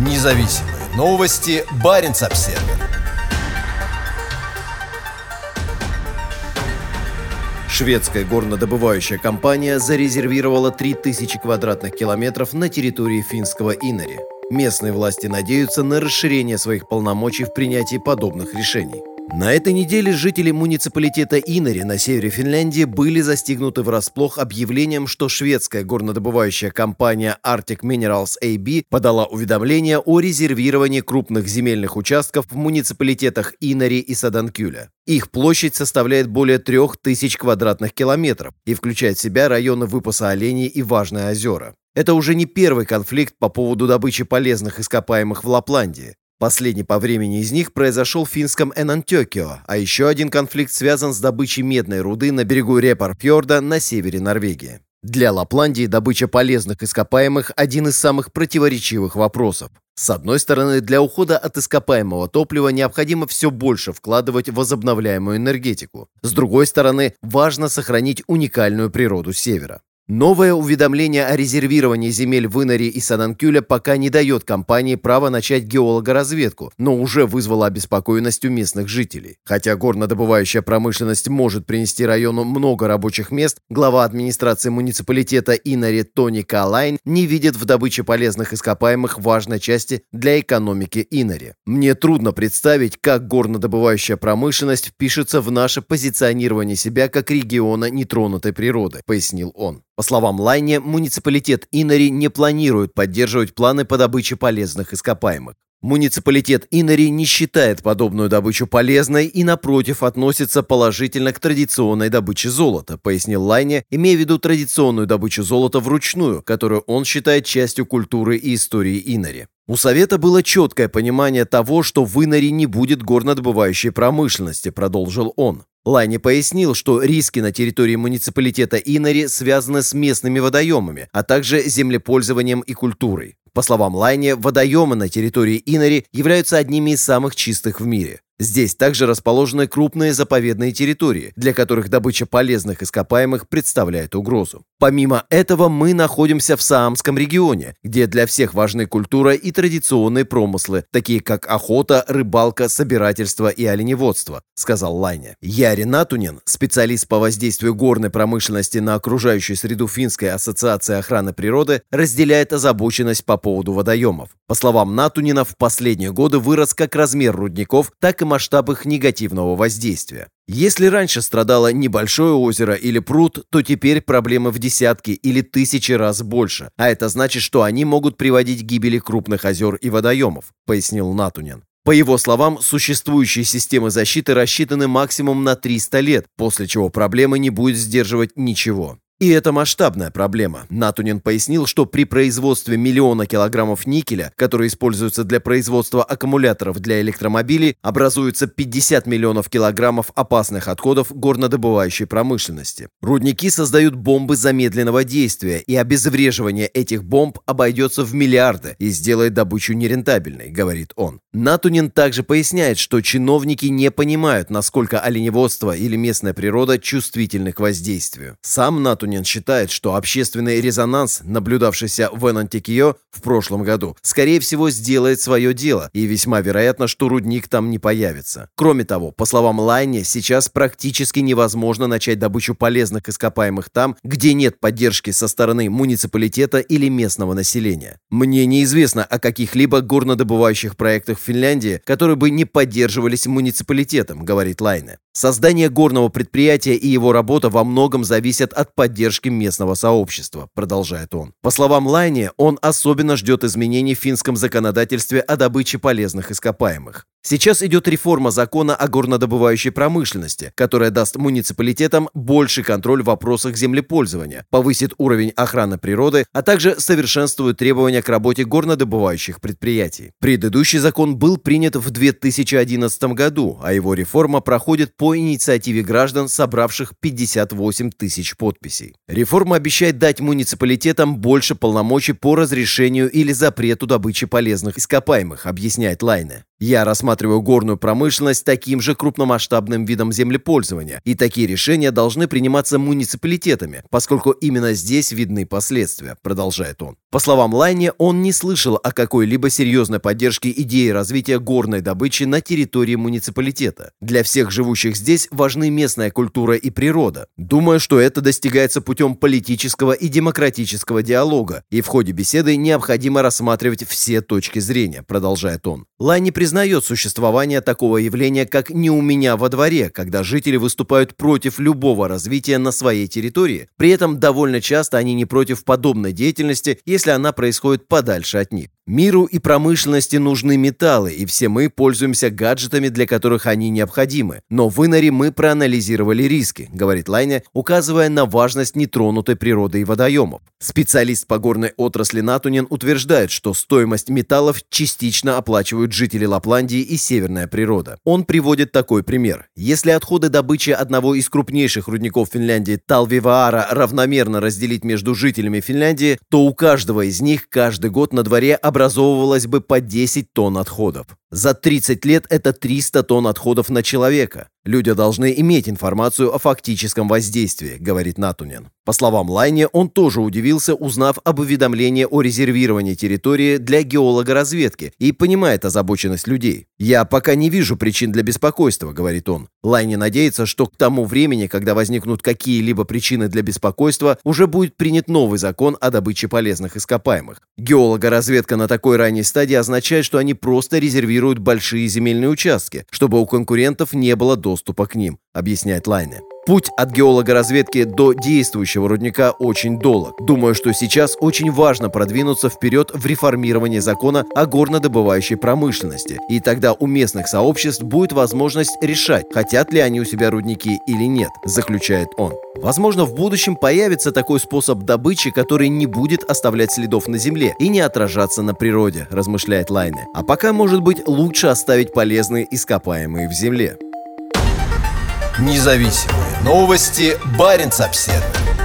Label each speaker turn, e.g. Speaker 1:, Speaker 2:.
Speaker 1: Независимые новости. Барин обсерва Шведская горнодобывающая компания зарезервировала 3000 квадратных километров на территории финского Инари. Местные власти надеются на расширение своих полномочий в принятии подобных решений. На этой неделе жители муниципалитета Инари на севере Финляндии были застигнуты врасплох объявлением, что шведская горнодобывающая компания Arctic Minerals AB подала уведомление о резервировании крупных земельных участков в муниципалитетах Инари и Саданкюля. Их площадь составляет более 3000 квадратных километров и включает в себя районы выпаса оленей и важные озера. Это уже не первый конфликт по поводу добычи полезных ископаемых в Лапландии. Последний по времени из них произошел в финском Энантёкио, а еще один конфликт связан с добычей медной руды на берегу Репарфьорда на севере Норвегии. Для Лапландии добыча полезных ископаемых – один из самых противоречивых вопросов. С одной стороны, для ухода от ископаемого топлива необходимо все больше вкладывать в возобновляемую энергетику. С другой стороны, важно сохранить уникальную природу Севера. Новое уведомление о резервировании земель в Инаре и Сананкюля пока не дает компании право начать геологоразведку, но уже вызвало обеспокоенность у местных жителей. Хотя горнодобывающая промышленность может принести району много рабочих мест, глава администрации муниципалитета Инари Тони Калайн не видит в добыче полезных ископаемых важной части для экономики Инари. Мне трудно представить, как горнодобывающая промышленность впишется в наше позиционирование себя как региона нетронутой природы, пояснил он. По словам Лайне, муниципалитет Инари не планирует поддерживать планы по добыче полезных ископаемых. Муниципалитет Инари не считает подобную добычу полезной и, напротив, относится положительно к традиционной добыче золота, пояснил Лайне, имея в виду традиционную добычу золота вручную, которую он считает частью культуры и истории Инари. У Совета было четкое понимание того, что в Инари не будет горнодобывающей промышленности, продолжил он. Лайни пояснил, что риски на территории муниципалитета Инари связаны с местными водоемами, а также землепользованием и культурой. По словам Лайни, водоемы на территории Инари являются одними из самых чистых в мире. Здесь также расположены крупные заповедные территории, для которых добыча полезных ископаемых представляет угрозу. Помимо этого, мы находимся в Саамском регионе, где для всех важны культура и традиционные промыслы, такие как охота, рыбалка, собирательство и оленеводство, сказал Лайне. Яри Натунин, специалист по воздействию горной промышленности на окружающую среду Финской ассоциации охраны природы, разделяет озабоченность по поводу водоемов. По словам Натунина, в последние годы вырос как размер рудников, так и масштаб их негативного воздействия. Если раньше страдало небольшое озеро или пруд, то теперь проблемы в десятки или тысячи раз больше, а это значит, что они могут приводить к гибели крупных озер и водоемов, пояснил Натунин. По его словам, существующие системы защиты рассчитаны максимум на 300 лет, после чего проблемы не будет сдерживать ничего. И это масштабная проблема. Натунин пояснил, что при производстве миллиона килограммов никеля, который используется для производства аккумуляторов для электромобилей, образуется 50 миллионов килограммов опасных отходов горнодобывающей промышленности. Рудники создают бомбы замедленного действия, и обезвреживание этих бомб обойдется в миллиарды и сделает добычу нерентабельной, говорит он. Натунин также поясняет, что чиновники не понимают, насколько оленеводство или местная природа чувствительны к воздействию. Сам Натунин Сунин считает, что общественный резонанс, наблюдавшийся в Энантикио в прошлом году, скорее всего сделает свое дело, и весьма вероятно, что рудник там не появится. Кроме того, по словам Лайни, сейчас практически невозможно начать добычу полезных ископаемых там, где нет поддержки со стороны муниципалитета или местного населения. Мне неизвестно о каких-либо горнодобывающих проектах в Финляндии, которые бы не поддерживались муниципалитетом, говорит Лайне. Создание горного предприятия и его работа во многом зависят от поддержки местного сообщества, продолжает он. По словам Лайни, он особенно ждет изменений в финском законодательстве о добыче полезных ископаемых. Сейчас идет реформа закона о горнодобывающей промышленности, которая даст муниципалитетам больший контроль в вопросах землепользования, повысит уровень охраны природы, а также совершенствует требования к работе горнодобывающих предприятий. Предыдущий закон был принят в 2011 году, а его реформа проходит по инициативе граждан, собравших 58 тысяч подписей. Реформа обещает дать муниципалитетам больше полномочий по разрешению или запрету добычи полезных ископаемых, объясняет Лайне. Я рассматриваю горную промышленность таким же крупномасштабным видом землепользования, и такие решения должны приниматься муниципалитетами, поскольку именно здесь видны последствия, продолжает он. По словам Лайни, он не слышал о какой-либо серьезной поддержке идеи развития горной добычи на территории муниципалитета. Для всех живущих здесь важны местная культура и природа. Думаю, что это достигается путем политического и демократического диалога, и в ходе беседы необходимо рассматривать все точки зрения, продолжает он. Лайни признает существование такого явления, как «не у меня во дворе», когда жители выступают против любого развития на своей территории, при этом довольно часто они не против подобной деятельности, если она происходит подальше от них. Миру и промышленности нужны металлы, и все мы пользуемся гаджетами, для которых они необходимы. Но в Инаре мы проанализировали риски, говорит Лайне, указывая на важность нетронутой природы и водоемов. Специалист по горной отрасли Натунин утверждает, что стоимость металлов частично оплачивают жители Лапландии и северная природа. Он приводит такой пример. Если отходы добычи одного из крупнейших рудников Финляндии Талвиваара равномерно разделить между жителями Финляндии, то у каждого из них каждый год на дворе образовывалось бы по 10 тонн отходов. За 30 лет это 300 тонн отходов на человека. Люди должны иметь информацию о фактическом воздействии, говорит Натунин. По словам Лайне, он тоже удивился, узнав об уведомлении о резервировании территории для геологоразведки и понимает озабоченность людей. «Я пока не вижу причин для беспокойства», — говорит он. Лайне надеется, что к тому времени, когда возникнут какие-либо причины для беспокойства, уже будет принят новый закон о добыче полезных ископаемых. Геологоразведка на такой ранней стадии означает, что они просто резервируют большие земельные участки, чтобы у конкурентов не было доступа к ним, объясняет Лайне. Путь от геолога-разведки до действующего рудника очень долг. Думаю, что сейчас очень важно продвинуться вперед в реформировании закона о горнодобывающей промышленности. И тогда у местных сообществ будет возможность решать, хотят ли они у себя рудники или нет, заключает он. Возможно, в будущем появится такой способ добычи, который не будет оставлять следов на земле и не отражаться на природе, размышляет Лайне. А пока, может быть, лучше оставить полезные ископаемые в земле.
Speaker 2: Независимые новости. Барин обседный.